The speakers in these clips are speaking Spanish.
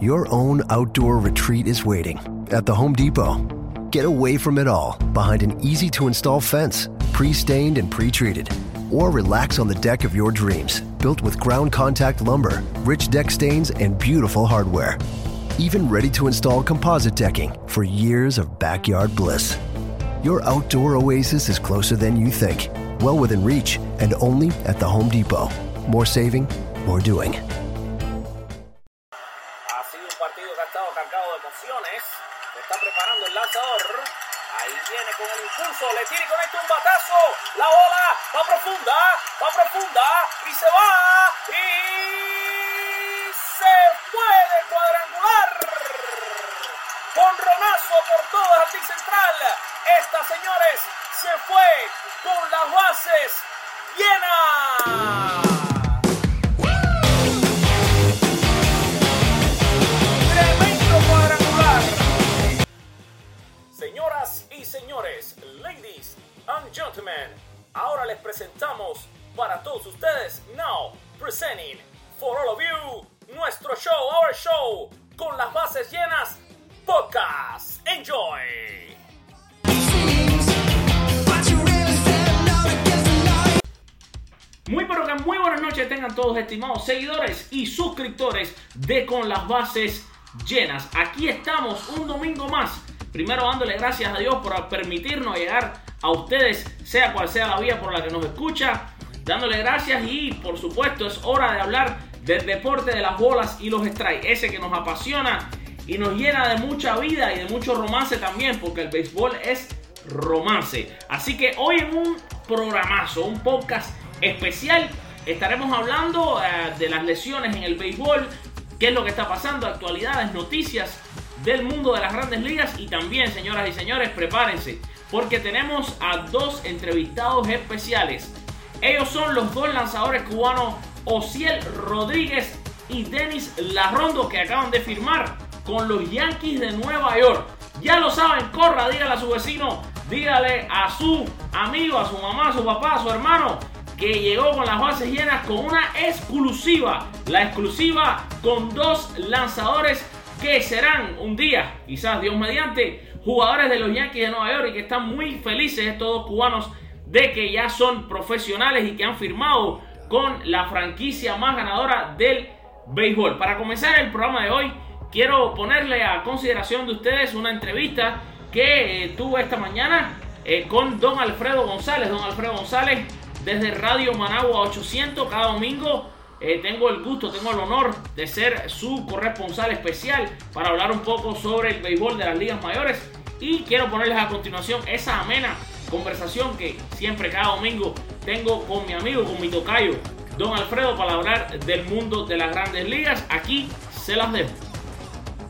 Your own outdoor retreat is waiting at the Home Depot. Get away from it all behind an easy to install fence, pre stained and pre treated. Or relax on the deck of your dreams, built with ground contact lumber, rich deck stains, and beautiful hardware. Even ready to install composite decking for years of backyard bliss. Your outdoor oasis is closer than you think, well within reach, and only at the Home Depot. More saving, more doing. Muy pero que muy buenas noches tengan todos estimados seguidores y suscriptores de Con las Bases Llenas. Aquí estamos un domingo más. Primero dándole gracias a Dios por permitirnos llegar a ustedes, sea cual sea la vía por la que nos escucha. Dándole gracias y por supuesto es hora de hablar del deporte de las bolas y los strikes. Ese que nos apasiona y nos llena de mucha vida y de mucho romance también porque el béisbol es romance. Así que hoy en un programazo, un podcast especial. Estaremos hablando eh, de las lesiones en el béisbol, qué es lo que está pasando, actualidades, noticias del mundo de las grandes ligas y también, señoras y señores, prepárense porque tenemos a dos entrevistados especiales. Ellos son los dos lanzadores cubanos Ociel Rodríguez y Denis Larrondo que acaban de firmar con los Yankees de Nueva York. Ya lo saben, corra, dígale a su vecino, dígale a su amigo, a su mamá, a su papá, a su hermano que llegó con las bases llenas con una exclusiva. La exclusiva con dos lanzadores que serán un día, quizás Dios mediante, jugadores de los Yankees de Nueva York y que están muy felices estos dos cubanos de que ya son profesionales y que han firmado con la franquicia más ganadora del béisbol. Para comenzar el programa de hoy, quiero ponerle a consideración de ustedes una entrevista que eh, tuve esta mañana eh, con don Alfredo González. Don Alfredo González desde Radio Managua 800 cada domingo. Eh, tengo el gusto, tengo el honor de ser su corresponsal especial para hablar un poco sobre el béisbol de las ligas mayores. Y quiero ponerles a continuación esa amena conversación que siempre cada domingo tengo con mi amigo, con mi tocayo, don Alfredo, para hablar del mundo de las grandes ligas. Aquí se las dejo.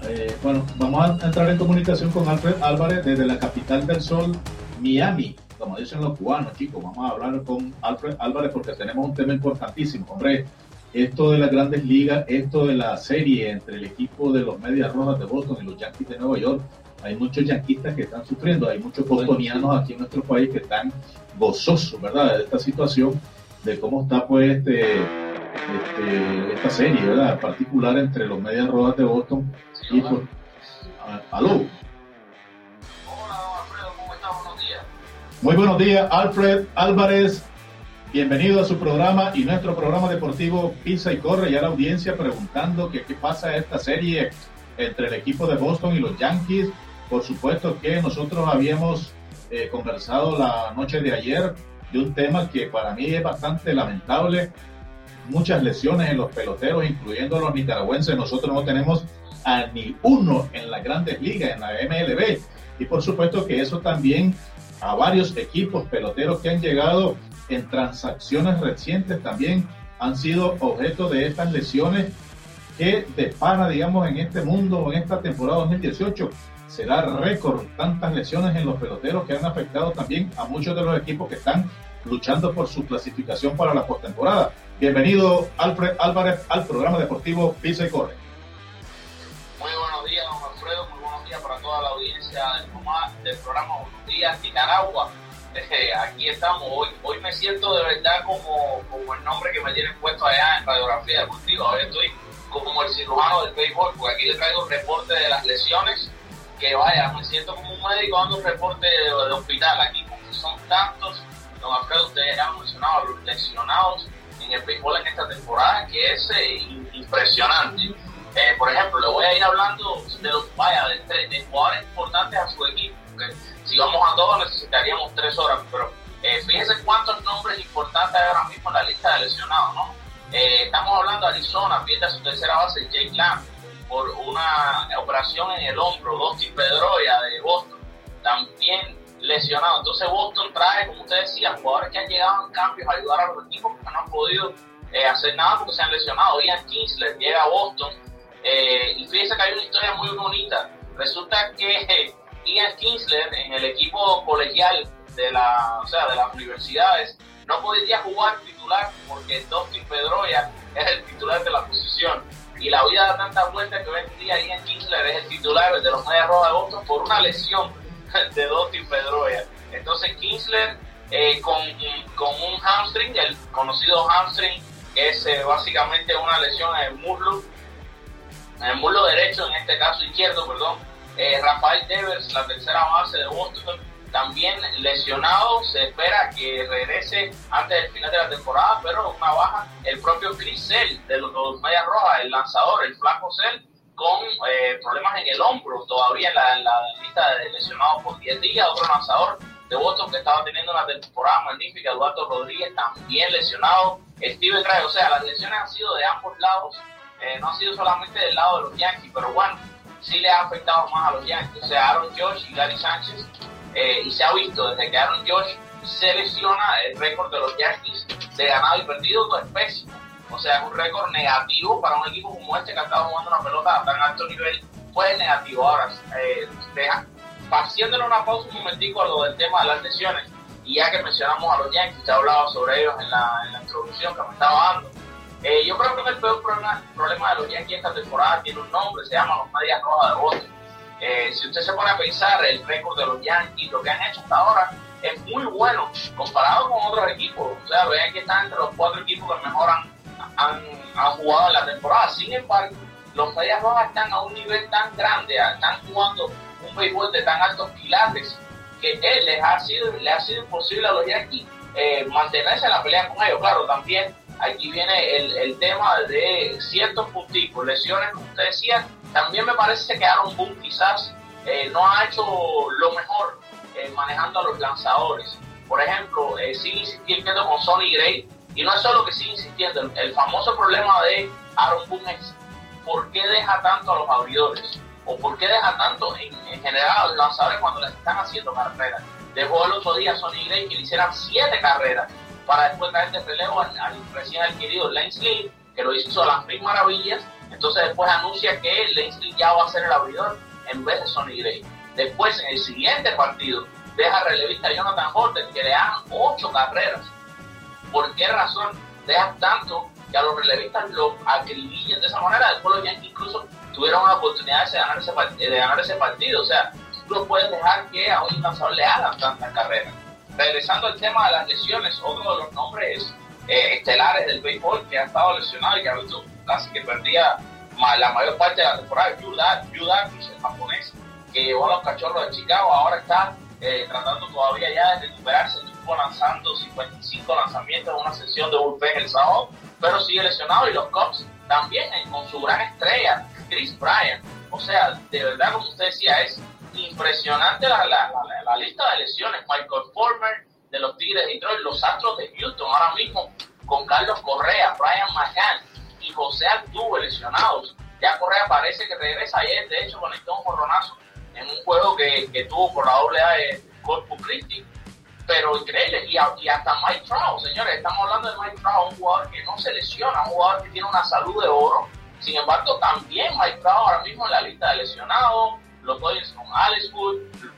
Eh, bueno, vamos a entrar en comunicación con Alfred Álvarez desde la capital del sol, Miami como dicen los cubanos, chicos, vamos a hablar con Alfred Álvarez porque tenemos un tema importantísimo. Hombre, esto de las grandes ligas, esto de la serie entre el equipo de los Medias Rojas de Boston y los Yankees de Nueva York, hay muchos yanquistas que están sufriendo, hay muchos bostonianos aquí en nuestro país que están gozosos, ¿verdad?, de esta situación, de cómo está, pues, este, este esta serie, ¿verdad?, en particular entre los Medias Rojas de Boston y, pues, aló. Muy buenos días, Alfred Álvarez. Bienvenido a su programa y nuestro programa deportivo Pisa y Corre. Ya la audiencia preguntando que qué pasa esta serie entre el equipo de Boston y los Yankees. Por supuesto que nosotros habíamos eh, conversado la noche de ayer de un tema que para mí es bastante lamentable. Muchas lesiones en los peloteros, incluyendo los nicaragüenses. Nosotros no tenemos a ni uno en las grandes ligas, en la MLB. Y por supuesto que eso también a varios equipos peloteros que han llegado en transacciones recientes también han sido objeto de estas lesiones que de pana, digamos, en este mundo, en esta temporada 2018, será récord tantas lesiones en los peloteros que han afectado también a muchos de los equipos que están luchando por su clasificación para la postemporada. Bienvenido, Alfred Álvarez, al programa deportivo Pisa y Corre. Muy buenos días, don Alfredo, muy buenos días para toda la audiencia del programa Días Nicaragua. Eh, aquí estamos, hoy, hoy me siento de verdad como, como el nombre que me tienen puesto allá en Radiografía Deportiva, hoy estoy como el cirujano del béisbol, porque aquí le traigo un reporte de las lesiones, que vaya, me siento como un médico dando un reporte de, hospital aquí, porque son tantos, don Alfredo, ustedes han mencionado, los lesionados en el béisbol en esta temporada, que es eh, impresionante. Eh, por ejemplo, le voy a ir hablando de los, vaya, de, de jugadores importantes a su equipo, si vamos a todos necesitaríamos tres horas, pero eh, fíjense cuántos nombres importantes hay ahora mismo en la lista de lesionados, ¿no? Eh, estamos hablando de Arizona, pierde su tercera base Jake Lamb por una operación en el hombro, Dustin Pedroia de Boston, también lesionado. Entonces Boston trae, como usted decía, jugadores que han llegado en cambios a ayudar a los equipos que no han podido eh, hacer nada porque se han lesionado. Ian Kinsler llega a Boston y fíjense que hay una historia muy bonita. Resulta que Ian Kinsler en el equipo colegial de la, o sea, de las universidades no podía jugar titular porque Dustin Pedroia es el titular de la posición y la vida da tanta vuelta que hoy en día Ian Kinsler es el titular de los Medias Rojas de Boston por una lesión de Dustin Pedroia. Entonces Kinsler eh, con, con, un hamstring, el conocido hamstring, es eh, básicamente una lesión en el muslo, en el muslo derecho, en este caso izquierdo, perdón, eh, Rafael Devers, la tercera base de Boston, también lesionado. Se espera que regrese antes del final de la temporada, pero una baja. El propio Chris Sell de los, los Medias Rojas, el lanzador, el flaco Sell, con eh, problemas en el hombro, todavía en la, lista de lesionados por 10 días. Otro lanzador de Boston que estaba teniendo una temporada magnífica, Eduardo Rodríguez, también lesionado. Steven Gray, o sea, las lesiones han sido de ambos lados, eh, no han sido solamente del lado de los Yankees, pero bueno sí le ha afectado más a los Yankees. O sea, Aaron Josh y Gary Sánchez, eh, y se ha visto desde que Aaron Josh se lesiona, el récord de los Yankees de ganado y perdido no es pésimo. O sea, es un récord negativo para un equipo como este que ha estado jugando una pelota a tan alto nivel, pues negativo. Ahora, eh, deja, una pausa un momentico a lo del tema de las lesiones, y ya que mencionamos a los Yankees, te hablaba sobre ellos en la, en la introducción que me estaba dando. Eh, yo creo que el peor problema, problema de los Yankees esta temporada tiene un nombre, se llama los Medias Rojas de Boston. Eh, si usted se pone a pensar el récord de los Yankees, lo que han hecho hasta ahora es muy bueno comparado con otros equipos. O sea, vean que están entre los cuatro equipos que mejor han, jugado en la temporada. Sin embargo, los Medias Rojas están a un nivel tan grande, están jugando un béisbol de tan altos pilares que él les ha sido, les ha sido imposible a los Yankees eh, mantenerse en la pelea con ellos. Claro, también aquí viene el, el tema de ciertos punticos, lesiones, como usted decía, también me parece que Aaron Boone quizás eh, no ha hecho lo mejor eh, manejando a los lanzadores. Por ejemplo, eh, sigue insistiendo con Sonny Gray, y no es solo que sigue insistiendo, el, famoso problema de Aaron Boone es por qué deja tanto a los abridores, o por qué deja tanto en, general a los lanzadores cuando les están haciendo carreras. Dejó el otro día a Sonny Gray que le hicieran siete carreras para después traer de relevo al, recién adquirido Lance Lee, que lo hizo a las mil maravillas. Entonces después anuncia que Lance Lee ya va a ser el abridor en vez de Sonny Gray. Después, en el siguiente partido, deja relevista a Jonathan Horton, que le dan ocho carreras. ¿Por qué razón dejas tanto que a los relevistas los acribillen de esa manera? Después los Yankees incluso tuvieron una oportunidad de ganar ese, de ganar ese partido. O sea, tú no puedes dejar que a un lanzador le hagan tantas carreras regresando al tema de las lesiones, otro de los nombres eh, estelares del béisbol que ha estado lesionado y que ha visto casi que perdía la mayor parte de la temporada, Yuda, el japonés, que llevó a los cachorros de Chicago, ahora está eh, tratando todavía ya de recuperarse, estuvo lanzando 55 lanzamientos en una sesión de bullpen el sábado, pero sigue lesionado y los Cubs también eh, con su gran estrella, Chris Bryant. O sea, de verdad, como usted decía, es impresionante la, la, la, lista de lesiones. Michael Former de los Tigres de Detroit, los Astros de Houston ahora mismo con Carlos Correa, Brian McCann y José Altuve lesionados. Ya Correa parece que regresa ayer, de hecho conectó un jorronazo en un juego que, que tuvo por la doble A de Corpus Christi. Pero increíble, y, y, hasta Mike Trout, señores, estamos hablando de Mike Trout, un jugador que no se lesiona, un jugador que tiene una salud de oro. Sin embargo, también Mike Trout ahora mismo en la lista de lesionados, los Dodgers con Alex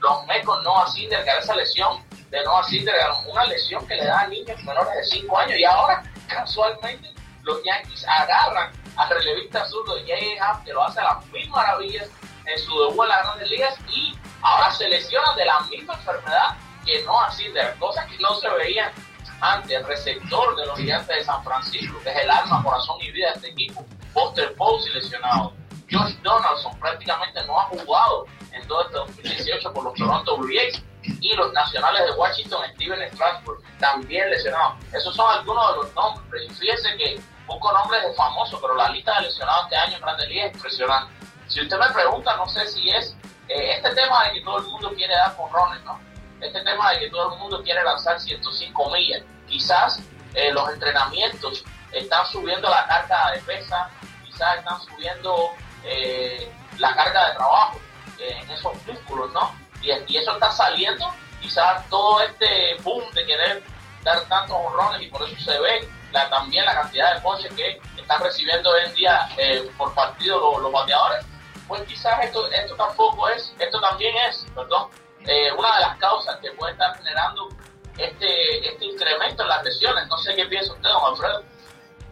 los Mets con Noah Syndergaard, esa lesión de Noah Syndergaard, una lesión que le da a niños menores de 5 años y ahora casualmente los Yankees agarran al relevista zurdo J.A. Happ que lo hace a las mil maravillas en su debut en las grandes ligas y ahora se lesionan de la misma enfermedad que Noah Syndergaard, cosas que no se veían antes, el receptor de los gigantes de San Francisco, que es el alma, corazón y vida de este equipo, Buster Posey lesionado. Josh Donaldson prácticamente no ha jugado en todo este 2018 por los Toronto Blue Jays y los nacionales de Washington, Steven Strasburg, también lesionado. Esos son algunos de los nombres. Y fíjense que busco nombres de famosos, pero la lista de lesionados este año en Grandes Ligas es impresionante. Si usted me pregunta, no sé si es eh, este tema de que todo el mundo quiere dar rones, ¿no? Este tema de que todo el mundo quiere lanzar 105 millas. Quizás eh, los entrenamientos están subiendo la carga de pesa, quizás están subiendo eh, la carga de trabajo en esos músculos, ¿no? Y, eso está saliendo, quizás todo este boom de querer dar tantos honrones y por eso se ve la, también la cantidad de coches que están recibiendo hoy en día por partido los bateadores pues quizás esto, esto tampoco es, esto también es, perdón, eh, una de las causas que puede estar generando este, este incremento en las lesiones. No sé qué piensa usted, don Alfredo.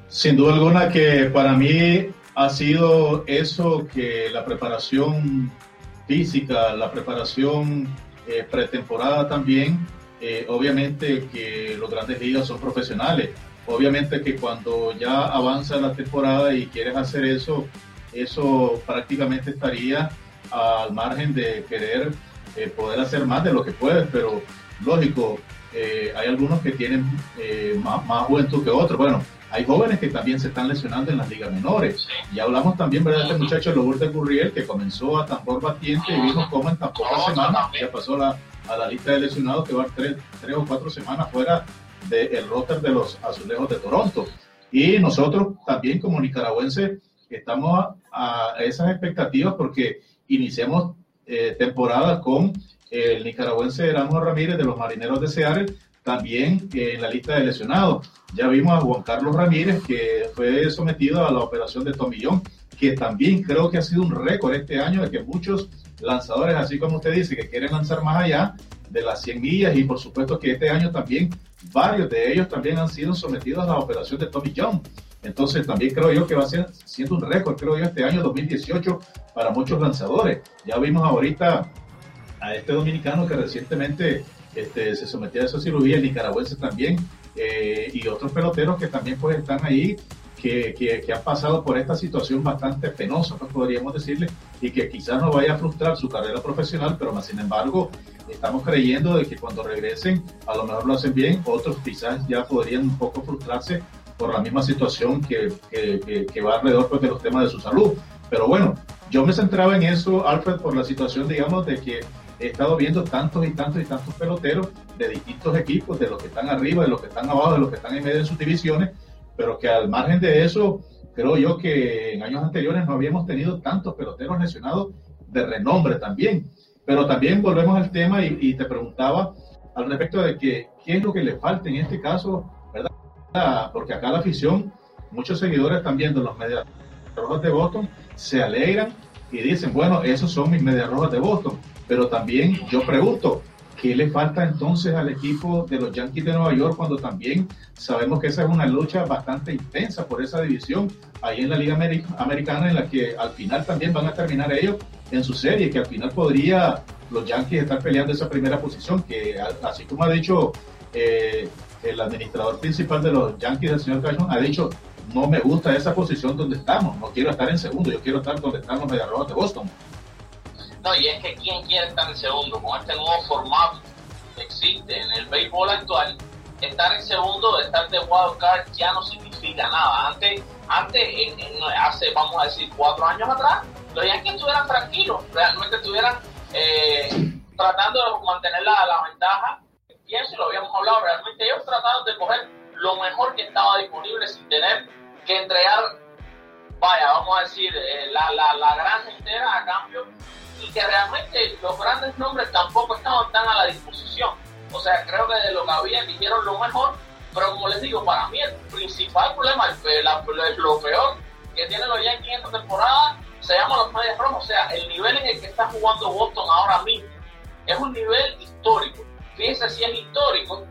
Sin duda alguna que para mí ha sido eso que la preparación física, la preparación eh, pretemporada también, eh, obviamente que los grandes ligas son profesionales. Obviamente que cuando ya avanza la temporada y quieres hacer eso, eso prácticamente estaría al margen de querer eh, poder hacer más de lo que puedes, pero lógico, eh, hay algunos que tienen más, más, juventud que otros. Bueno, hay jóvenes que también se están lesionando en las ligas menores. Y hablamos también, ¿verdad? Este muchacho Lourdes Gurriel, que comenzó a tambor batiente y vimos cómo en tan pocas semanas ya pasó la, a la lista de lesionados que va tres, tres o cuatro semanas fuera del roster de los azulejos de Toronto. Y nosotros también como nicaragüenses estamos a, esas expectativas porque iniciamos eh, temporada con el nicaragüense Erasmo Ramírez de los Marineros de Seattle, también eh, en la lista de lesionados. Ya vimos a Juan Carlos Ramírez, que fue sometido a la operación de tomillón, que también creo que ha sido un récord este año de que muchos lanzadores, así como usted dice, que quieren lanzar más allá de las 100 millas y por supuesto que este año también varios de ellos también han sido sometidos a la operación de Tommy. Entonces también creo yo que va a ser siendo un récord, creo yo, este año 2018 para muchos lanzadores. Ya vimos ahorita a este dominicano que recientemente este, se sometió a esa cirugía, el nicaragüense también, eh, y otros peloteros que también pues están ahí, que, que, han pasado por esta situación bastante penosa, pues podríamos decirle, y que quizás no vaya a frustrar su carrera profesional, pero más sin embargo estamos creyendo de que cuando regresen a lo mejor lo hacen bien, otros quizás ya podrían un poco frustrarse por la misma situación que, que, que va alrededor pues, de los temas de su salud. Pero bueno, yo me centraba en eso, Alfred, por la situación, digamos, de que he estado viendo tantos y tantos y tantos peloteros de distintos equipos, de los que están arriba, de los que están abajo, de los que están en medio de sus divisiones, pero que al margen de eso, creo yo que en años anteriores no habíamos tenido tantos peloteros lesionados de renombre también. Pero también volvemos al tema y, y te preguntaba al respecto de que qué es lo que le falta en este caso porque acá la afición, muchos seguidores están viendo los medias rojas de Boston, se alegran y dicen, bueno, esos son mis medias rojas de Boston. Pero también yo pregunto, ¿qué le falta entonces al equipo de los Yankees de Nueva York cuando también sabemos que esa es una lucha bastante intensa por esa división ahí en la Liga Americana en la que al final también van a terminar ellos en su serie, que al final podría los Yankees estar peleando esa primera posición, que así como ha dicho eh, el administrador principal de los Yankees, el señor Cashman, ha dicho, no me gusta esa posición donde estamos, no quiero estar en segundo, yo quiero estar donde están los Mediarrojas de Boston. No, y es que ¿quién quiere estar en segundo? Con este nuevo formato que existe en el béisbol actual, estar en segundo, estar de wild card ya no significa nada. Antes, antes hace, vamos a decir, cuatro años atrás, los Yankees estuvieran tranquilos, realmente estuvieran eh, tratando de mantener la, la ventaja pienso, lo habíamos hablado, realmente ellos trataron de coger lo mejor que estaba disponible sin tener que entregar, vaya, vamos a decir, eh, la, la, la gran entera a cambio y que realmente los grandes nombres tampoco estaban tan a la disposición. O sea, creo que de lo que había dijeron lo mejor, pero como les digo, para mí el principal problema, lo peor que tienen los Yankees en esta temporada se llama los medios rojos. O sea, el nivel en el que está jugando Boston ahora mismo es un nivel histórico fíjense si es histórico,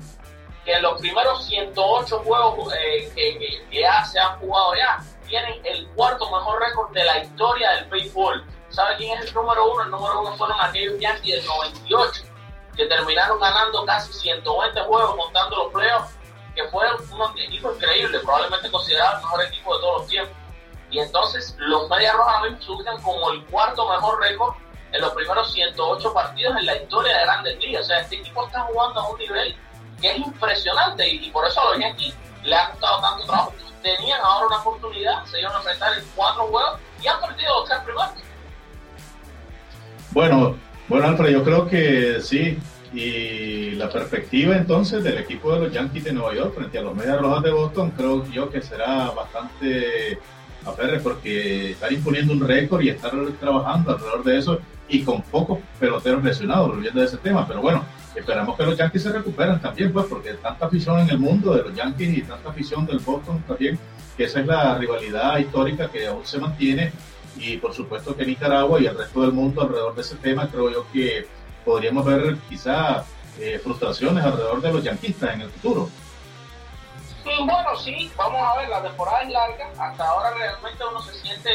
que los primeros 108 juegos eh, que, ya se han jugado ya, tienen el cuarto mejor récord de la historia del béisbol. ¿Sabe quién es el número uno? El número uno fueron aquellos Yankees del 98, que terminaron ganando casi 120 juegos contando los playoffs, que fueron unos equipos increíbles, probablemente considerados el mejor equipo de todos los tiempos. Y entonces los Medias Rojas ahora mismo como el cuarto mejor récord en los primeros 108 partidos en la historia de Grandes Ligas. O sea, este equipo está jugando a un nivel que es impresionante y, por eso los Yankees le ha costado tanto trabajo. Tenían ahora una oportunidad, se iban a enfrentar en cuatro juegos y han perdido los tres primeros. Bueno, bueno, Alfred, yo creo que sí. Y la perspectiva entonces del equipo de los Yankees de Nueva York frente a los Medias Rojas de Boston, creo yo que será bastante aferre porque están imponiendo un récord y están trabajando alrededor de eso y con pocos peloteros lesionados, volviendo a ese tema. Pero bueno, esperamos que los Yankees se recuperen también, pues, porque tanta afición en el mundo de los Yankees y tanta afición del Boston también, que esa es la rivalidad histórica que aún se mantiene. Y por supuesto que Nicaragua y el resto del mundo alrededor de ese tema, creo yo que podríamos ver quizá eh, frustraciones alrededor de los yanquistas en el futuro. Bueno, sí, vamos a ver, la temporada es larga, hasta ahora realmente uno se siente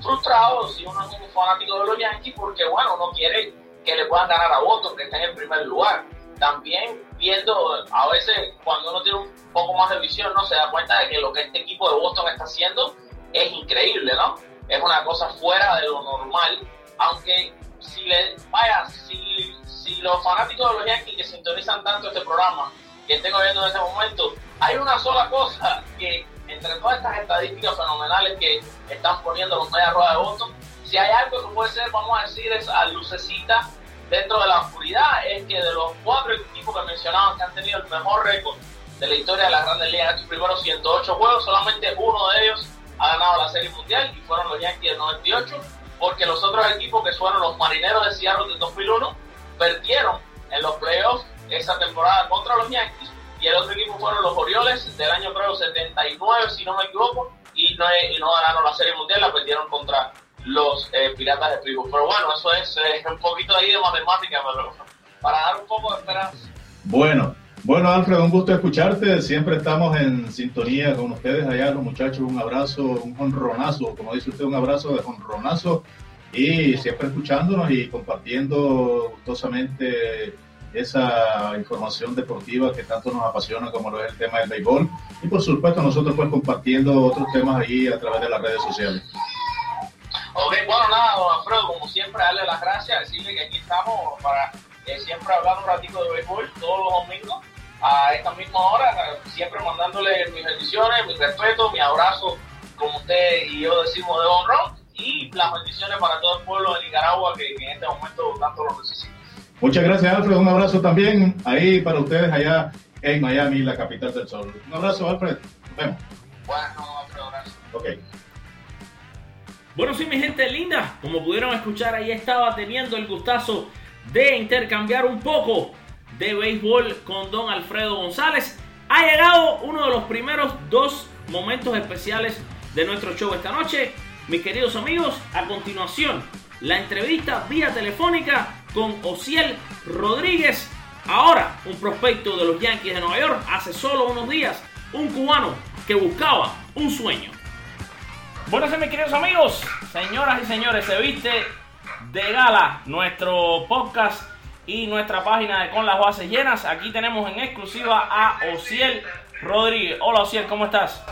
frustrado si uno es un fanático de los Yankees porque, bueno, uno quiere que le puedan ganar a Boston, que estén en primer lugar. También viendo, a veces cuando uno tiene un poco más de visión, no se da cuenta de que lo que este equipo de Boston está haciendo es increíble, ¿no? Es una cosa fuera de lo normal, aunque si le, vaya, si, si los fanáticos de los Yankees que sintonizan tanto este programa, que estén oyendo en este momento, hay una sola cosa que entre todas estas estadísticas fenomenales que están poniendo los Medias de Boston, si hay algo que puede ser, vamos a decir, esa lucecita dentro de la oscuridad, es que de los cuatro equipos que mencionaban que han tenido el mejor récord de la historia de las grandes ligas en estos primeros 108 juegos, solamente uno de ellos ha ganado la Serie Mundial y fueron los Yankees del 98, porque los otros equipos que fueron los Marineros de Seattle del 2001 perdieron en los playoffs esa temporada contra los Yankees y el otro equipo fueron los Orioles del año creo 79 si no me equivoco y no, y no ganaron la Serie Mundial, la perdieron contra los eh, Piratas de Pittsburgh. Pero bueno, eso es eh, un poquito ahí de matemática, para dar un poco de esperanza. Bueno, bueno, Alfredo, un gusto escucharte. Siempre estamos en sintonía con ustedes allá, los muchachos. Un abrazo, un honronazo, como dice usted, un abrazo de honronazo. Y siempre escuchándonos y compartiendo gustosamente esa información deportiva que tanto nos apasiona como lo es el tema del béisbol. Y por supuesto nosotros pues compartiendo otros temas ahí a través de las redes sociales. Ok, bueno, nada, don Alfredo, como siempre, darle las gracias, decirle que aquí estamos para eh, siempre hablar un ratito de béisbol todos los domingos a esta misma hora, siempre mandándole mis bendiciones, mi respeto, mi abrazo, como usted y yo decimos de honor, y las bendiciones para todo el pueblo de Nicaragua que, que en este momento tanto lo necesita. Muchas gracias, Alfred. Un abrazo también ahí para ustedes allá en Miami, la capital del sol. Un abrazo, Alfred. Nos vemos. Bueno, Alfred, abrazo. Ok. Bueno, sí, mi gente linda, como pudieron escuchar, ahí estaba teniendo el gustazo de intercambiar un poco de béisbol con don Alfredo González. Ha llegado uno de los primeros dos momentos especiales de nuestro show esta noche. Mis queridos amigos, a continuación, la entrevista vía telefónica con Ociel Rodríguez. Ahora, un prospecto de los Yankees de Nueva York. Hace solo unos días, un cubano que buscaba un sueño. Bueno, mis queridos amigos, señoras y señores, se viste de gala nuestro podcast y nuestra página de Con las Bases Llenas. Aquí tenemos en exclusiva a Ociel Rodríguez. Hola Ociel, ¿cómo estás?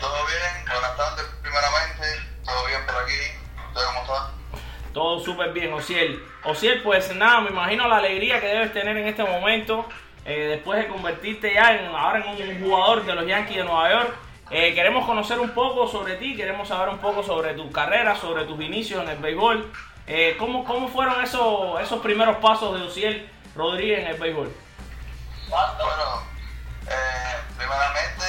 Todo bien, buenas tardes primeramente, todo bien por aquí. ¿Usted cómo está? Todo súper bien, Ociel. Ociel, pues nada, me imagino la alegría que debes tener en este momento, eh, después de convertirte ya en, ahora en un jugador de los Yankees de Nueva York. Eh, queremos conocer un poco sobre ti, queremos saber un poco sobre tu carrera, sobre tus inicios en el béisbol. Eh, ¿cómo, ¿Cómo fueron esos, esos primeros pasos de Ociel Rodríguez en el béisbol? Bueno, eh, primeramente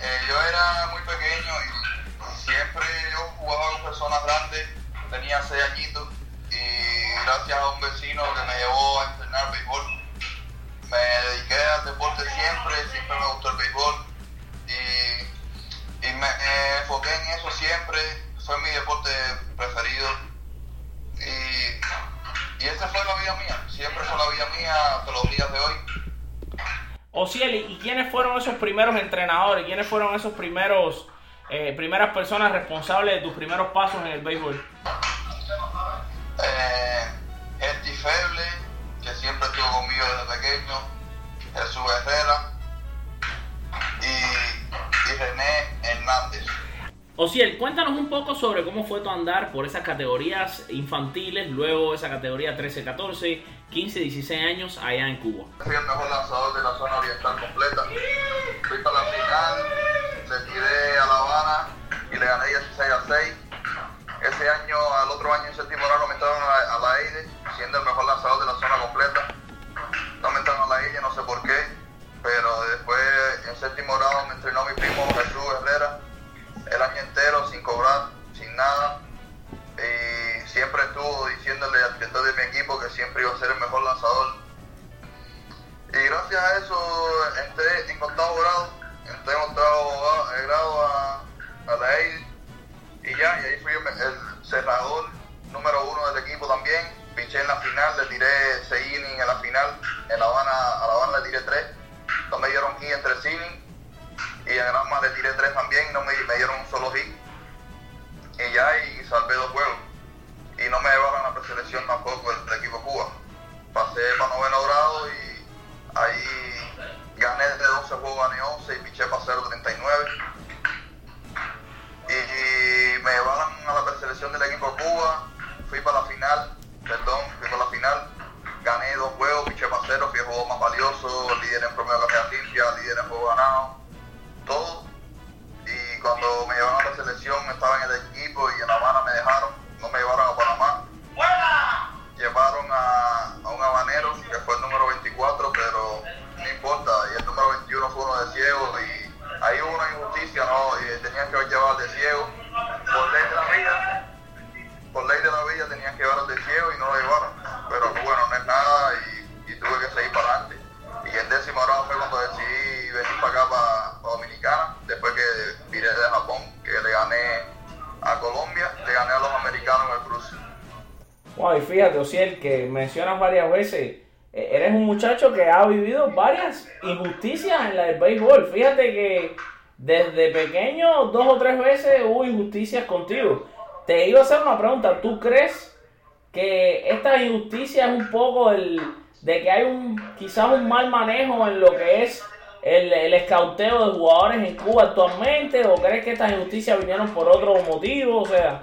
eh, yo era muy pequeño y siempre yo jugaba con personas grandes, tenía seis añitos y gracias a un vecino que me llevó a entrenar béisbol, me dediqué al deporte siempre, siempre me gustó el béisbol y y me eh, enfoqué en eso siempre, fue mi deporte preferido y, y esa fue la vida mía, siempre fue la vida mía hasta los días de hoy. Ociel, ¿y quiénes fueron esos primeros entrenadores? ¿Quiénes fueron esos primeros, eh, primeras personas responsables de tus primeros pasos en el béisbol? Eh, Esti Feble, que siempre estuvo conmigo desde pequeño, Jesús Herrera y, y René Hernández. Ociel, cuéntanos un poco sobre cómo fue tu andar por esas categorías infantiles, luego esa categoría 13-14, 15-16 años allá en Cuba. Fui el mejor lanzador de la zona oriental completa. Fui para la final, le tiré a La Habana y le gané 16 a 6. Ese año, al otro año en séptimo grado, me entraron a la, a la EIDE, siendo el mejor lanzador de la zona completa. No me entraron a la EIDE, no sé por qué, pero después en séptimo grado me entrenó mi primo Jesús Herrera el año entero sin cobrar, sin nada. Y siempre estuvo diciéndole al director de mi equipo que siempre iba a ser el mejor lanzador. Y gracias a eso entré en octavo grado, entré en octavo grado a, a la EID y ya, y ahí fui el, cerrador número uno del equipo también. Piché en la final, le tiré 6 innings en la final, en La Habana, a La Habana le tiré 3, no me dieron hit en 3 innings y a Granma le tiré 3 también, no me, me dieron un solo hit y ya, y salvé dos juegos. Y no me llevaron a la preselección tampoco del, del equipo Cuba. Pasé para noveno grado y ahí gané de 12 juegos, gané 11 y piché para 0.39. Y, y me llevaron a la preselección del equipo Cuba, fui para la final, perdón, fui para la final, gané dos juegos, piché para cero, fui más valioso, líder en promedio de carrera limpia, líder en juego ganado, todo. Y cuando me llevaron a la selección estaba en el equipo y en La Habana me dejaron, no me llevaron a Panamá. Llevaron mencionas varias veces, eh, eres un muchacho que ha vivido varias injusticias en la del béisbol. Fíjate que desde pequeño, dos o tres veces hubo injusticias contigo. Te iba a hacer una pregunta, ¿tú crees que esta injusticia es un poco el, de que hay un quizás un mal manejo en lo que es el, el escauteo de jugadores en Cuba actualmente? ¿O crees que estas injusticias vinieron por otro motivo? O sea...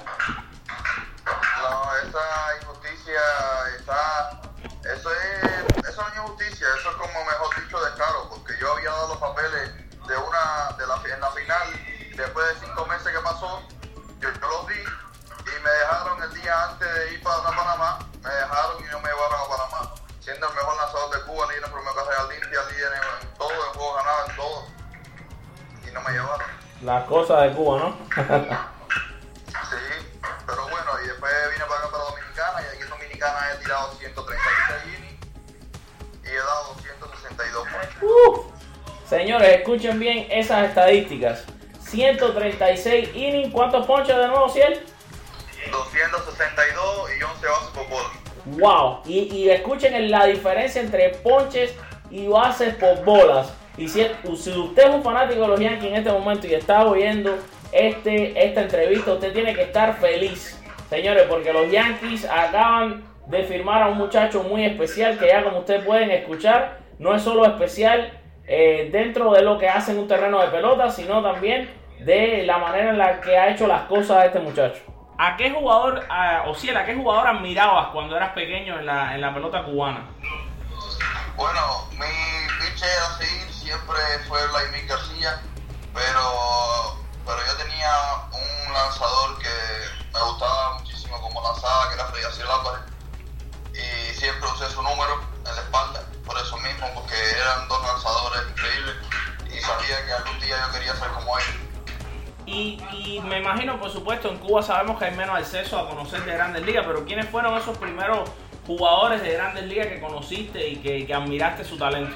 No, esa injusticia está. Eso es. Eso no es injusticia, eso es como mejor dicho descaro, porque yo había dado los papeles de una. de la, en la final, después de cinco meses que pasó, yo, yo los di y me dejaron el día antes de ir para Panamá, me dejaron y no me llevaron a Panamá. Siendo el mejor lanzador de Cuba, líder en promedio carrera limpia, líder en, en todo, en juego ganado, en todo. Y no me llevaron. Las cosas de Cuba, ¿no? Sí, pero bueno, y después vine para acá para Dominicana y aquí en Dominicana he tirado 136 262 ponches. Uf. Señores, escuchen bien esas estadísticas. 136 innings, ¿cuántos ponches de nuevo, Ciel? 262 y 11 bases por bola. Wow. Y, y escuchen la diferencia entre ponches y bases por bolas. Y si, si usted es un fanático de los Yankees en este momento y está oyendo este, esta entrevista, usted tiene que estar feliz, señores, porque los Yankees acaban de firmar a un muchacho muy especial que ya como ustedes pueden escuchar, no es solo especial eh, dentro de lo que hace en un terreno de pelota, sino también de la manera en la que ha hecho las cosas este muchacho. ¿A qué jugador, o si a qué jugador admirabas cuando eras pequeño en la, en la pelota cubana? Bueno, mi pitcher a seguir siempre fue Vladimir García, pero, pero yo tenía un lanzador que me gustaba muchísimo como lanzaba, que era Freddy García Álvarez, y siempre usé su número en la espalda, por eso mismo, porque eran dos lanzadores increíbles y sabía que algún día yo quería ser como ellos. Y, y, me imagino, por supuesto, en Cuba sabemos que hay menos acceso a conocer de grandes ligas, pero ¿quiénes fueron esos primeros jugadores de grandes ligas que conociste y que, que admiraste su talento?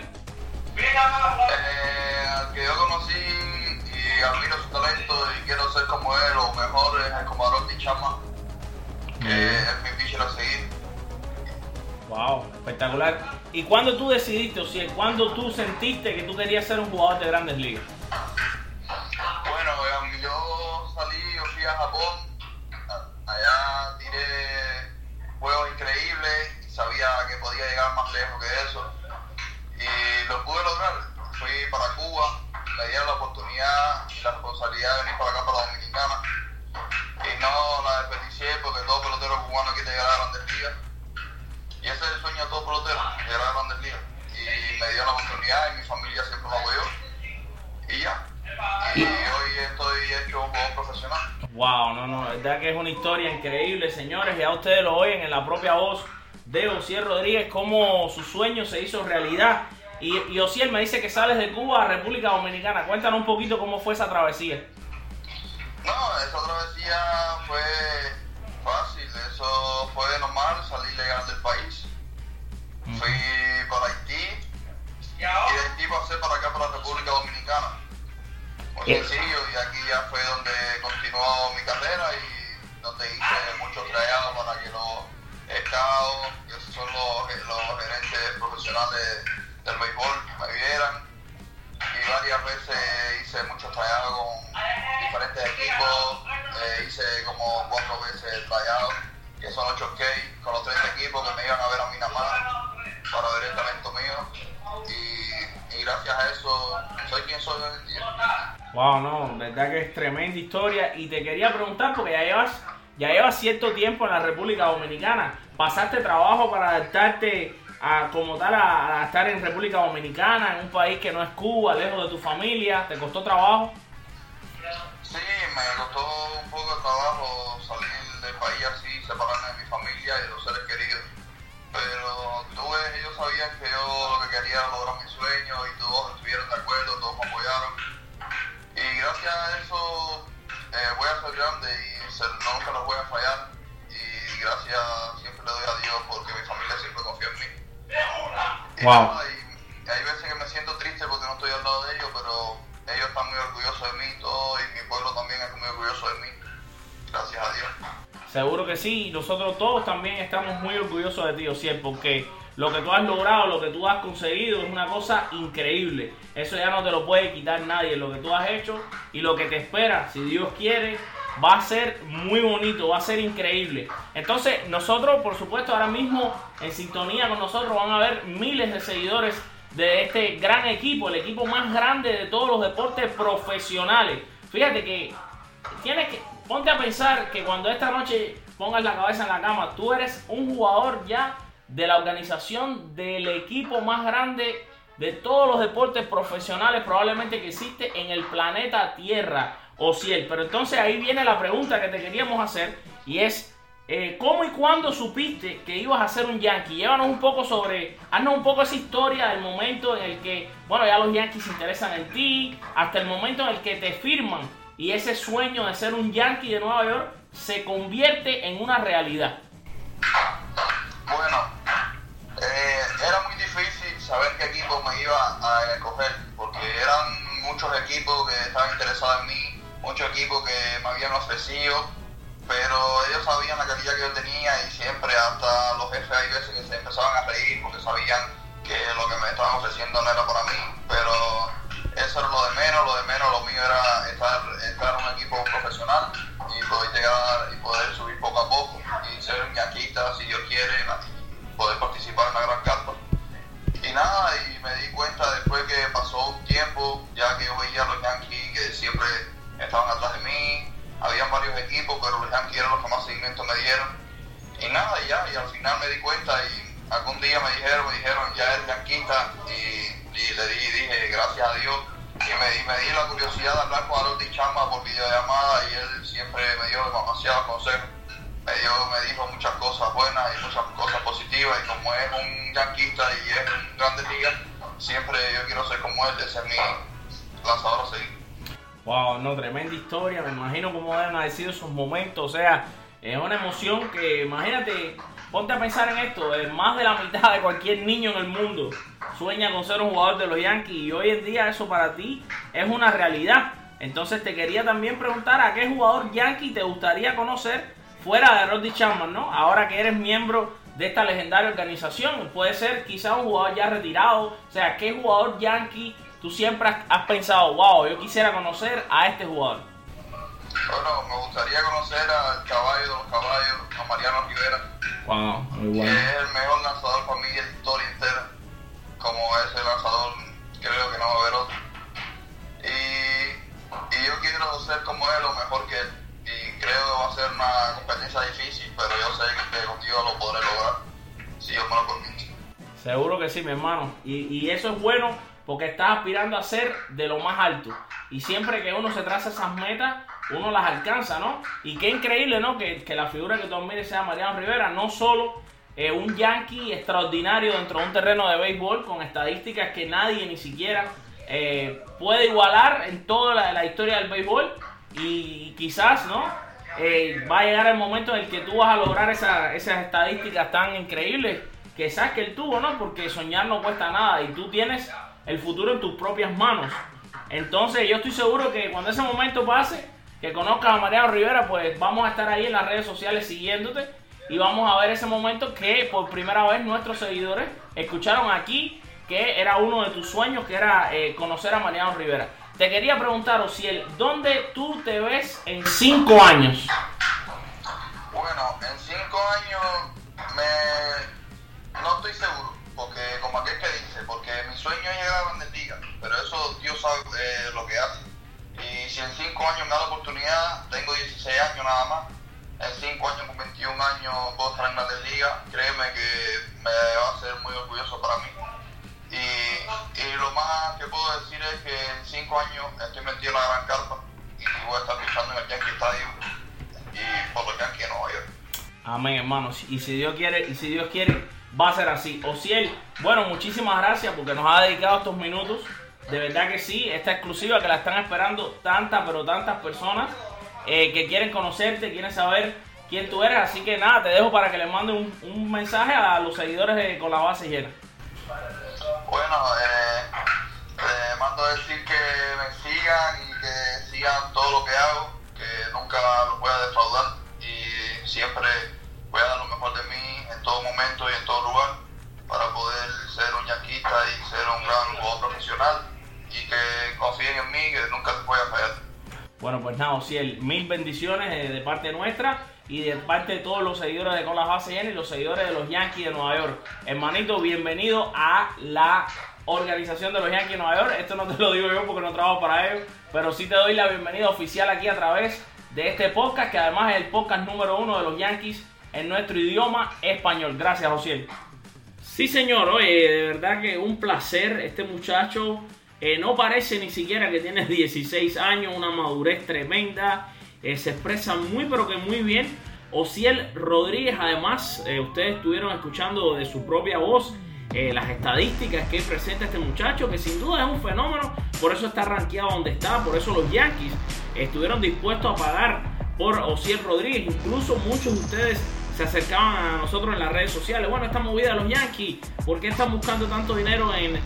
Eh, al que yo conocí y admiro su talento y quiero ser como él o mejor es el de Chama, que es mi pitcher a seguir. Wow, espectacular. ¿Y cuándo tú decidiste, o sea, cuándo tú sentiste que tú querías ser un jugador de grandes ligas? Bueno, yo salí, yo fui a Japón, allá tiré juegos increíbles, sabía que podía llegar más lejos que eso y lo pude lograr. Fui para Cuba, me dieron la oportunidad y la responsabilidad de venir para acá, para Dominicana no la desperdicié porque todo pelotero cubano quiere llegar a grandes ligas. Y ese es el sueño de todo pelotero, llegar a grandes ligas. Y me dio la oportunidad y mi familia siempre me apoyó. Y ya. Y hoy estoy hecho un jugador profesional. Wow, no, no, verdad que es una historia increíble, señores. Ya ustedes lo oyen en la propia voz de Osiel Rodríguez, cómo su sueño se hizo realidad. Y, y Osiel me dice que sales de Cuba a República Dominicana. Cuéntanos un poquito cómo fue esa travesía. No, esa travesía fue fácil, eso fue normal, salir legal del país. Fui para Haití y de Haití pasé para acá, para la República Dominicana. Muy Bien. sencillo, y aquí ya fue donde continuó mi carrera y donde hice muchos trayados para que los scouts, que esos son los, los gerentes profesionales el trayado, que son 8K, con los 30 equipos que me iban a ver a mí nada más para ver el talento mío y, y gracias a eso soy quien soy hoy en día. Wow, no, verdad que es tremenda historia. Y te quería preguntar, porque ya llevas, ya llevas cierto tiempo en la República Dominicana. ¿Pasaste trabajo para adaptarte a como tal a, a estar en República Dominicana, en un país que no es Cuba, lejos de tu familia? ¿Te costó trabajo? Sí, me costó un poco de trabajo salir país así, separarme de mi familia y de los seres queridos. Pero tuve, ellos sabían que yo lo que quería era lograr mi sueño y todos estuvieron de acuerdo, todos me apoyaron. Y gracias a eso eh, voy a ser grande y se- nunca los voy a fallar. Y gracias siempre le doy a Dios porque mi familia siempre confía en mí. Y, Wow. nada, y- y hay veces que me siento triste porque no estoy al lado de ellos, pero ellos están muy orgullosos de mí todo y mi pueblo también es muy orgulloso de mí. Gracias a Dios. Seguro que sí, nosotros todos también estamos muy orgullosos de ti, Osiel, porque lo que tú has logrado, lo que tú has conseguido es una cosa increíble. Eso ya no te lo puede quitar nadie, lo que tú has hecho y lo que te espera, si Dios quiere, va a ser muy bonito, va a ser increíble. Entonces, nosotros, por supuesto, ahora mismo en sintonía con nosotros van a haber miles de seguidores de este gran equipo, el equipo más grande de todos los deportes profesionales. Fíjate que tienes que ponte a pensar que cuando esta noche pongas la cabeza en la cama, tú eres un jugador ya de la organización del equipo más grande de todos los deportes profesionales probablemente que existe en el planeta Tierra o ciel. Pero entonces ahí viene la pregunta que te queríamos hacer y es eh, ¿cómo y cuándo supiste que ibas a ser un Yankee? Llévanos un poco sobre, haznos un poco esa historia del momento en el que, bueno, ya los Yankees se interesan en ti, hasta el momento en el que te firman y ese sueño de ser un Yankee de Nueva York se convierte en una realidad. Bueno, eh, era muy difícil saber qué equipo me iba a escoger, porque eran muchos equipos que estaban interesados en mí, muchos equipos que me habían ofrecido, pero ellos sabían la calidad que yo tenía y siempre hasta los jefes hay veces que se empezaban a reír porque sabían que lo que me estaban ofreciendo no era para mí, pero eso era lo de menos, lo de menos, lo mío era estar, estar en un equipo profesional y poder llegar y poder subir poco a poco y ser un yanquista si Dios quiere poder participar en la gran carpa. Y nada, y me di cuenta después que pasó un tiempo, ya que yo veía a los Yankees que siempre estaban atrás de mí, habían varios equipos, pero los Yankees eran los que más seguimiento me dieron. Y nada, ya, y al final me di cuenta y algún día me dijeron, me dijeron, ya eres yanquista, y, y le di, dije, gracias a Dios, y me, di- la curiosidad de hablar con Harold Chamba por videollamada y él siempre me dio demasiados consejos. Me, dio, me dijo muchas cosas buenas y muchas cosas positivas y como es un yanquista y es un grande liga, siempre yo quiero ser como él, ese es mi lanzador a. Wow, no, tremenda historia. Me imagino cómo haber sido esos momentos. O sea, es una emoción que, imagínate, ponte a pensar en esto. eh, más de la mitad de cualquier niño en el mundo sueña con ser un jugador de los Yankees. Y hoy en día eso para ti es una realidad. Entonces te quería también preguntar a qué jugador Yankee te gustaría conocer fuera de Roddy Chapman, ¿no? Ahora que eres miembro de esta legendaria organización. Puede ser quizá un jugador ya retirado. O sea, ¿qué jugador Yankee tú siempre has, pensado, wow, yo quisiera conocer a este jugador? Bueno, me gustaría conocer al caballo de los caballos, a Mariano Rivera. Wow, muy que es el mejor lanzador para mí de la historia entera. Como ese lanzador, creo que no va a haber otro. Y, y yo quiero ser como él o mejor que él. Y creo que va a ser una competencia difícil, pero yo sé que contigo lo podré lograr si yo me lo permito. Seguro que sí, mi hermano. Y, y eso es bueno porque estás aspirando a ser de lo más alto. Y siempre que uno se traza esas metas, uno las alcanza, ¿no? Y qué increíble, ¿no? Que, que la figura que tú admires sea Mariano Rivera, no solo eh, un yankee extraordinario dentro de un terreno de béisbol con estadísticas que nadie ni siquiera eh, puede igualar en toda la, historia del béisbol. Y quizás, ¿no? Eh, va a llegar el momento en el que tú vas a lograr esa, esas estadísticas tan increíbles que sabes que él tuvo, ¿no? Porque soñar no cuesta nada y tú tienes el futuro en tus propias manos. Entonces yo estoy seguro que cuando ese momento pase, que conozcas a Mariano Rivera, pues vamos a estar ahí en las redes sociales siguiéndote y vamos a ver ese momento que por primera vez nuestros seguidores escucharon aquí que era uno de tus sueños, que era eh, conocer a Mariano Rivera. Te quería preguntar, Ociel, ¿dónde tú te ves en cinco años? Bueno, en cinco años me... no estoy seguro, porque como aquel que dice, porque mi sueño es llegar a grandes ligas, pero eso Dios sabe eh, lo que hace. Y si en cinco años me da la oportunidad, tengo 16 años nada más, en 5 años con 21 años puedo estar en Grandes Ligas, créeme que me va a ser muy orgulloso para mí. Y, lo más que puedo decir es que en 5 años estoy metido en la gran carpa y voy a estar luchando en el Yankee Stadium y por los Yankees de Nueva York. Amén, hermanos. Y si Dios quiere, y si Dios quiere, va a ser así. Ociel, bueno, muchísimas gracias porque nos ha dedicado estos minutos. De verdad que sí, esta exclusiva que la están esperando tantas, pero tantas personas eh, que quieren conocerte, quieren saber quién tú eres. Así que nada, te dejo para que le mande un, un mensaje a los seguidores de Con la Base Llena. Bueno, eh, te mando a decir que me sigan y que sigan todo lo que hago, que nunca los voy a defraudar y siempre voy a dar lo mejor de mí en todo momento y en todo lugar para poder ser un yaquista y ser un gran jugador profesional y que confíen en mí, que nunca les voy a fallar. Bueno, pues nada, Ociel, mil bendiciones de, de, parte nuestra y de parte de todos los seguidores de Con las Bases y los seguidores de los Yankees de Nueva York. Hermanito, bienvenido a la organización de los Yankees de Nueva York. Esto no te lo digo yo porque no trabajo para ellos, pero sí te doy la bienvenida oficial aquí a través de este podcast, que además es el podcast número uno de los Yankees en nuestro idioma español. Gracias, Ociel. Sí, señor, oye, de verdad que un placer este muchacho. Eh, no parece ni siquiera que tiene 16 años, una madurez tremenda. Eh, se expresa muy, pero que muy bien. Ociel Rodríguez, además, eh, ustedes estuvieron escuchando de su propia voz las estadísticas que presenta este muchacho, que sin duda es un fenómeno. Por eso está rankeado donde está. Por eso los Yankees estuvieron dispuestos a pagar por Ociel Rodríguez. Incluso muchos de ustedes se acercaban a nosotros en las redes sociales. Bueno, esta movida de los Yankees, ¿por qué están buscando tanto dinero en,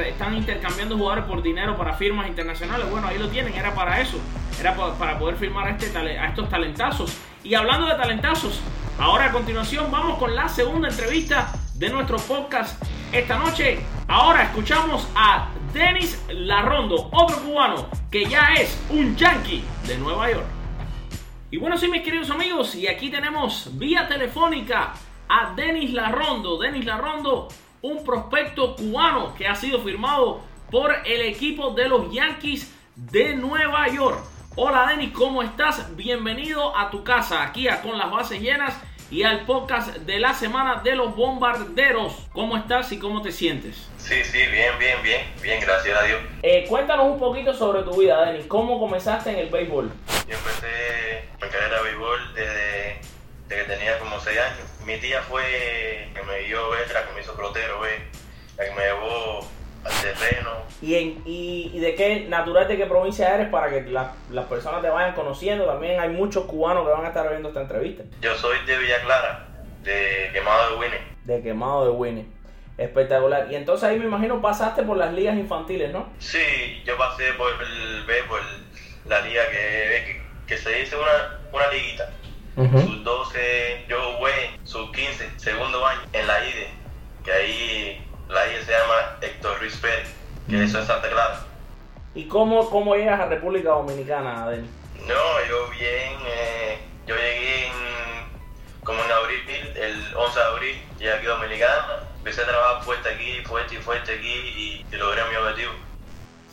están intercambiando jugadores por dinero para firmas internacionales? Bueno, ahí lo tienen, era para eso, era para, poder firmar a, este, a estos talentazos. Y hablando de talentazos, ahora a continuación vamos con la segunda entrevista de nuestro podcast esta noche. Ahora escuchamos a Denis Larrondo, otro cubano que ya es un Yankee de Nueva York. Y bueno, sí, mis queridos amigos, y aquí tenemos vía telefónica a Denis Larrondo. Denis Larrondo, un prospecto cubano que ha sido firmado por el equipo de los Yankees de Nueva York. Hola Denis, ¿cómo estás? Bienvenido a tu casa, aquí a Con las Bases Llenas y al podcast de la semana de los bombarderos. ¿Cómo estás y cómo te sientes? Sí, sí, bien, bien, bien, bien, gracias a Dios. Eh, cuéntanos un poquito sobre tu vida, Denis. ¿Cómo comenzaste en el béisbol? Yo empecé mi carrera de béisbol desde, desde, que tenía como 6 años. Mi tía fue que me dio extra, que me hizo pelotero, ¿ves? la que me llevó al terreno. ¿Y, en, y, y de qué natural de qué provincia eres para que la, las personas te vayan conociendo? También hay muchos cubanos que van a estar viendo esta entrevista. Yo soy de Villa Clara, de Quemado de Winnie. De Quemado de Winnie. Espectacular. Y entonces ahí me imagino pasaste por las ligas infantiles, ¿no? Sí, yo pasé por el béisbol, la liga que, que, que se dice una, una liguita. Uh -huh. Sub 12, yo jugué sub 15, segundo año, en la IDE, que ahí la IDE se llama Héctor Ruiz Pérez, que eso es Santa Clara. ¿Y cómo, cómo llegas a República Dominicana, Adel? No, yo bien, eh, yo llegué en, como en abril, el 11 de abril, llegué aquí a Dominicana empecé a trabajar fuerte aquí, fuerte y fuerte aquí y, y logré mi objetivo.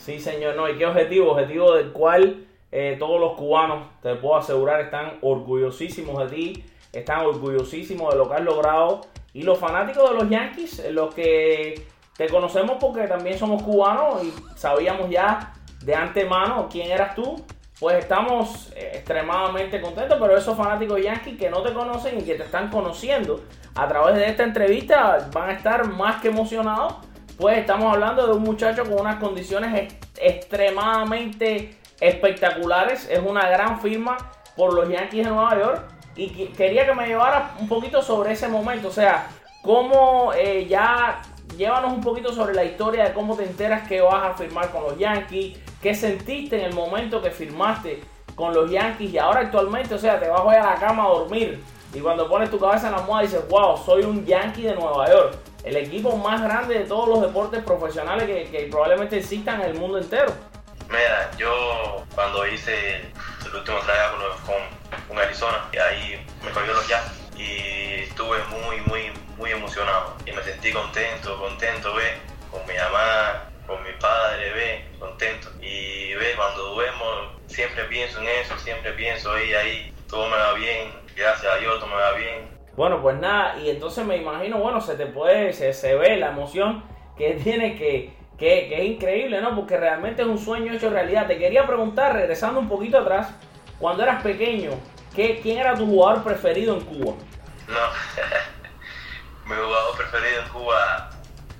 Sí, señor, no, ¿y qué objetivo? Objetivo del cual eh, todos los cubanos, te puedo asegurar, están orgullosísimos de ti, están orgullosísimos de lo que has logrado. Y los fanáticos de los Yankees, eh, los que te conocemos porque también somos cubanos y sabíamos ya de antemano quién eras tú, pues estamos eh, extremadamente contentos, pero esos fanáticos Yankees que no te conocen y que te están conociendo a través de esta entrevista van a estar más que emocionados, pues estamos hablando de un muchacho con unas condiciones extremadamente espectaculares, es una gran firma por los Yankees de Nueva York y quería que me llevara un poquito sobre ese momento, o sea, cómo eh, ya llévanos un poquito sobre la historia de cómo te enteras que vas a firmar con los Yankees, qué sentiste en el momento que firmaste con los Yankees y ahora actualmente, o sea, te vas a a la cama a dormir y cuando pones tu cabeza en la almohada dices, wow, soy un Yankee de Nueva York, el equipo más grande de todos los deportes profesionales que, probablemente existan en el mundo entero. Mira, yo cuando hice el último trabajo con, con Arizona, y ahí me cogió los Yankees y estuve muy, muy, muy emocionado y me sentí contento, contento, ve, con mi mamá, con mi padre, ve, contento. Y ve, cuando duermo, siempre pienso en eso, siempre pienso ahí, ahí, todo me va bien, gracias a Dios, todo me va bien. Bueno, pues nada, y entonces me imagino, bueno, se te puede, se, se ve la emoción que tiene que, que, que, es increíble, ¿no? Porque realmente es un sueño hecho realidad. Te quería preguntar, regresando un poquito atrás, cuando eras pequeño, ¿qué, ¿quién era tu jugador preferido en Cuba? No, mi jugador preferido en Cuba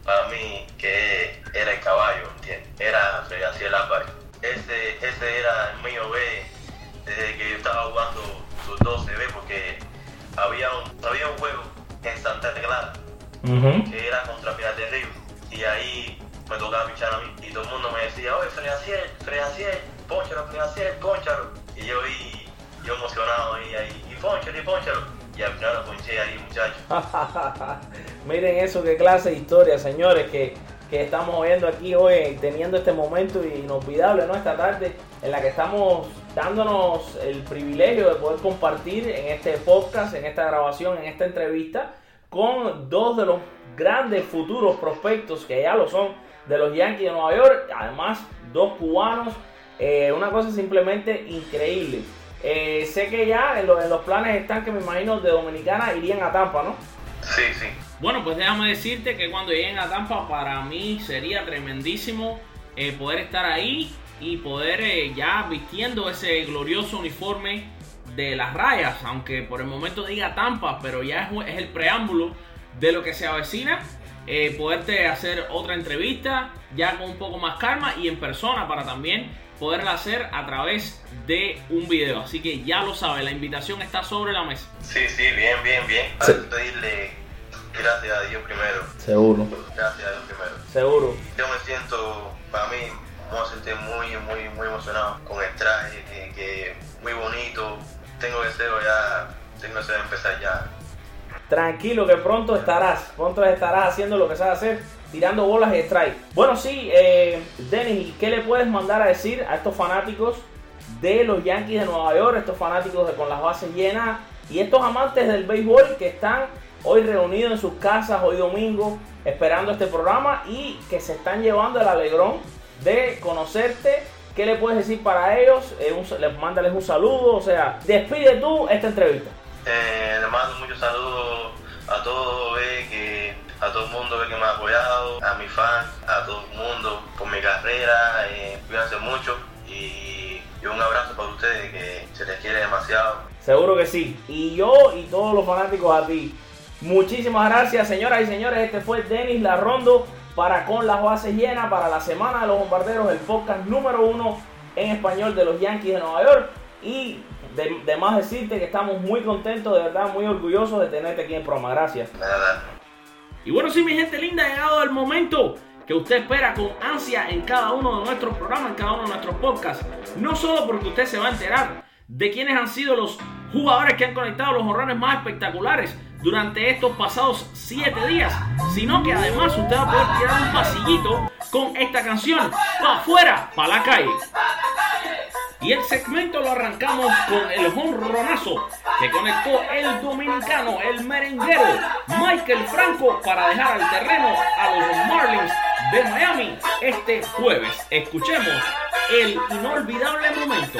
para mí que era el caballo, ¿entiendes? Era Freddy Álvarez. Ese, ese era el mío B desde que yo estaba jugando sus 12 B porque había un, había un juego en Santa Clara que era contra Pilar de Río y ahí me tocaba pichar a mí y todo el mundo me decía, oye, Freddy Aciel, Freddy Aciel, ponchalo, Freddy Aciel, ponchalo. Y yo, y, emocionado ahí, ahí, y ponchalo, y ponchalo y al final lo ponché ahí, muchachos. Miren eso, qué clase de historia, señores, que, que estamos viendo aquí hoy, teniendo este momento inolvidable, ¿no? Esta tarde en la que estamos dándonos el privilegio de poder compartir en este podcast, en esta grabación, en esta entrevista, con dos de los grandes futuros prospectos que ya lo son de los Yankees de Nueva York, además dos cubanos, eh, una cosa simplemente increíble. Eh, sé que ya en, los planes están que me imagino de Dominicana irían a Tampa, ¿no? Sí, sí. Bueno, pues déjame decirte que cuando lleguen a Tampa para mí sería tremendísimo eh, poder estar ahí y poder eh, ya vistiendo ese glorioso uniforme de las rayas, aunque por el momento diga Tampa, pero ya es, es el preámbulo de lo que se avecina. poderte hacer otra entrevista ya con un poco más calma y en persona para también poderla hacer a través de un video. Así que ya lo sabe, la invitación está sobre la mesa. Sí, sí, bien, bien, bien. Sí. pedirle gracias a Dios primero. Seguro. Gracias a Dios primero. Seguro. Yo me siento, para mí, me sentir muy, muy, muy emocionado con el traje, que, que muy bonito. Tengo deseo ya, tengo deseo de empezar ya. Tranquilo que pronto estarás, pronto estarás haciendo lo que sabes hacer tirando bolas y strike. Bueno, sí, eh, Denis, ¿qué le puedes mandar a decir a estos fanáticos de los Yankees de Nueva York, estos fanáticos de con las bases llenas y estos amantes del béisbol que están hoy reunidos en sus casas, hoy domingo, esperando este programa y que se están llevando el alegrón de conocerte? ¿Qué le puedes decir para ellos? Eh, les mándales un saludo, o sea, despide tú esta entrevista. Eh, le mando muchos saludos a todos, todo el mundo que me ha apoyado, a mis fans, a todo el mundo por mi carrera. Eh, cuídense mucho y, un abrazo para ustedes que se les quiere demasiado. Seguro que sí. Y yo y todos los fanáticos a ti. Muchísimas gracias, señoras y señores. Este fue Denis Larrondo para Con las Bases Llenas para la Semana de los Bombarderos, el podcast número uno en español de los Yankees de Nueva York. Y de, de más decirte que estamos muy contentos, de verdad, muy orgullosos de tenerte aquí en el programa. Gracias. Nada. Y bueno, sí, mi gente linda, ha llegado el momento que usted espera con ansia en cada uno de nuestros programas, en cada uno de nuestros podcasts. No solo porque usted se va a enterar de quiénes han sido los jugadores que han conectado los horrores más espectaculares durante estos pasados 7 días, sino que además usted va a poder tirar un pasillito con esta canción, para afuera, para la calle. Y el segmento lo arrancamos con el jonronazo que conectó el dominicano, el merenguero Michael Franco para dejar al terreno a los Marlins de Miami este jueves. Escuchemos el inolvidable momento.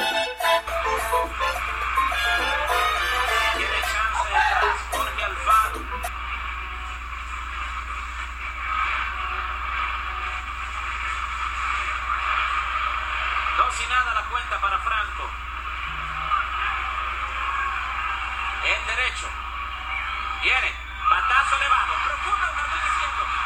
Para Franco. El derecho. Viene. Batazo elevado. Profundo el jardín izquierdo.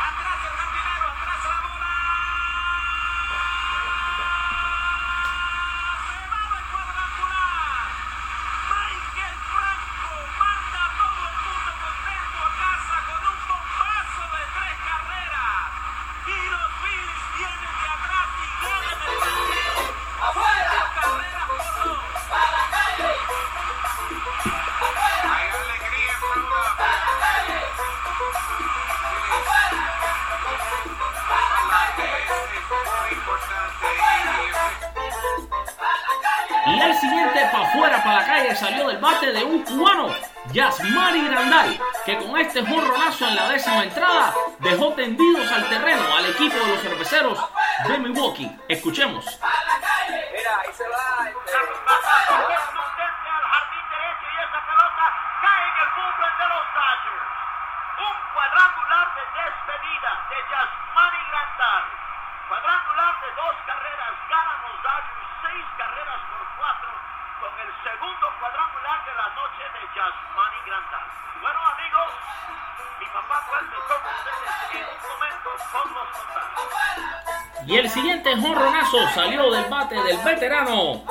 Veterano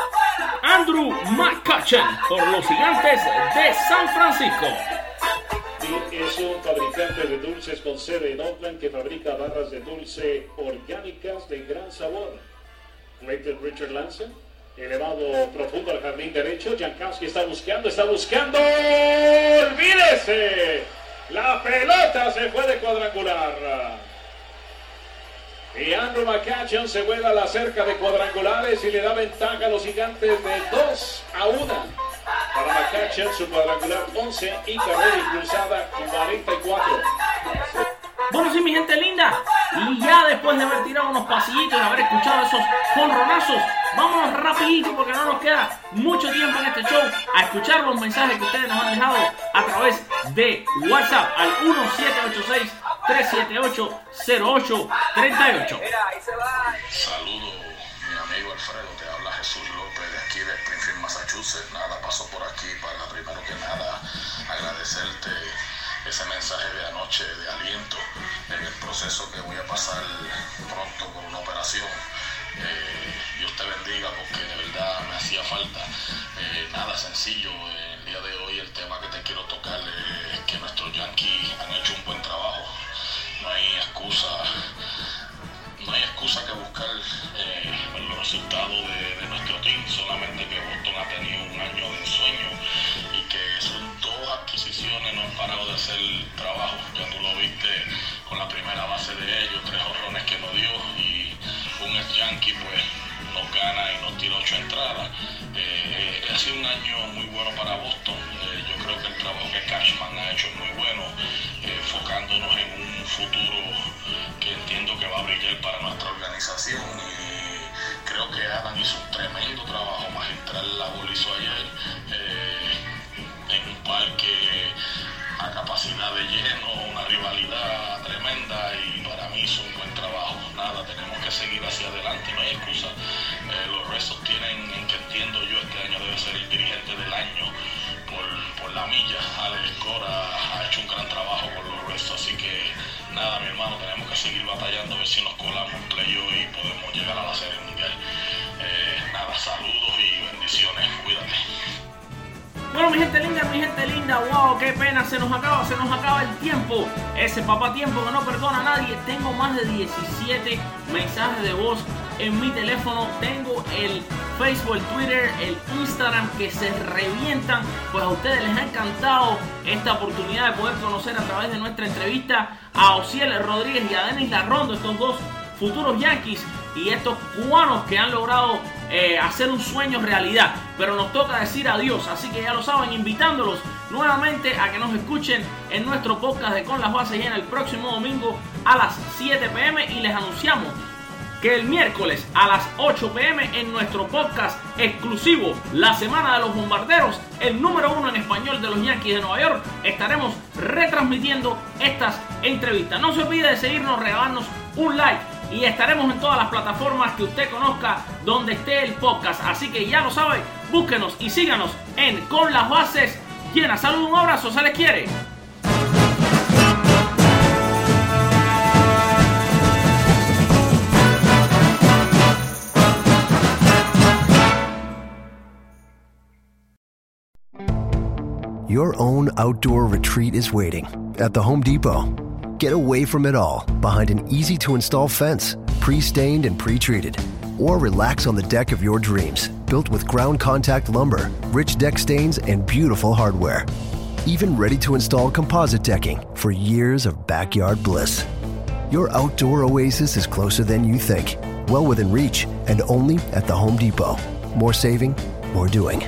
Andrew McCutcheon por los gigantes de San Francisco. es un fabricante de dulces con sede en Oakland que fabrica barras de dulce orgánicas de gran sabor. Clayton Richard Lanson, elevado profundo al jardín derecho. Jankowski está buscando, está buscando. ¡Olvídese! La pelota se fue de cuadrangular. Y Andrew McCutcheon se vuela a la cerca de cuadrangulares y le da ventaja a los gigantes de 2 a 1. Para McCutcheon, su cuadrangular 11 y carrera impulsada 44. Bueno, sí, mi gente linda. Y ya después de haber tirado unos pasillitos y haber escuchado esos jonronazos, vámonos rapidito porque no nos queda mucho tiempo en este show a escuchar los mensajes que ustedes nos han dejado a través de WhatsApp al 1786 378 0838. Mira, ahí se va. Saludos, mi amigo Alfredo, te habla Jesús López de aquí de Springfield, Massachusetts. Nada, paso por aquí para primero que nada agradecerte ese mensaje de anoche de aliento en el proceso que voy a pasar pronto por una operación. Dios te bendiga porque de verdad me hacía falta. Eh, nada sencillo, eh, el día de hoy el tema que te quiero tocar es que nuestros Yankees han hecho un buen trabajo. No hay excusa no hay excusa que buscar eh, los resultados de, de nuestro team, solamente que Boston ha tenido un año de y nos tira ocho entradas. Eh, ha sido un año muy bueno para Boston. Eh, yo creo que el trabajo que Cashman ha hecho es muy bueno, eh, enfocándonos en un futuro que entiendo que va a brillar para nuestra organización. Creo que Adam hizo un tremendo trabajo magistral, la bola ayer hacia adelante, no hay excusa. Eh, los restos tienen, en que entiendo yo, este año debe ser el dirigente del año por, por la milla. Alex Cora ha hecho un gran trabajo con los restos, así que nada, mi hermano, tenemos que seguir batallando a ver si nos colamos en playoff y podemos llegar a la serie mundial. Eh, nada, saludos y bendiciones, cuídate. Bueno, mi gente linda, mi gente linda, wow, qué pena, se nos acaba, se nos acaba el tiempo. Ese papá tiempo que no perdona a nadie. Tengo más de 17 mensajes de voz en mi teléfono. Tengo el Facebook, el Twitter, el Instagram que se revientan. Pues a ustedes les ha encantado esta oportunidad de poder conocer a través de nuestra entrevista a Ociel Rodríguez y a Denis Larrondo, estos dos futuros Yankees y estos cubanos que han logrado eh, hacer un sueño realidad. Pero nos toca decir adiós, así que ya lo saben, invitándolos nuevamente a que nos escuchen en nuestro podcast de Con las Bases Llenas el próximo domingo a las 7 pm y les anunciamos que el miércoles a las 8 pm en nuestro podcast exclusivo La Semana de los Bombarderos, el número uno en español de los Yankees de Nueva York, estaremos retransmitiendo estas entrevistas. No se olvide de seguirnos, regalarnos un like y estaremos en todas las plataformas que usted conozca donde esté el podcast. Así que ya lo sabe, búsquenos y síganos en Con las Bases Llenas. Saludos, un abrazo, se les quiere. Your own outdoor retreat is waiting at the Home Depot. Get away from it all behind an easy to install fence, pre stained and pre treated. Or relax on the deck of your dreams, built with ground contact lumber, rich deck stains, and beautiful hardware. Even ready to install composite decking for years of backyard bliss. Your outdoor oasis is closer than you think, well within reach, and only at the Home Depot. More saving, more doing.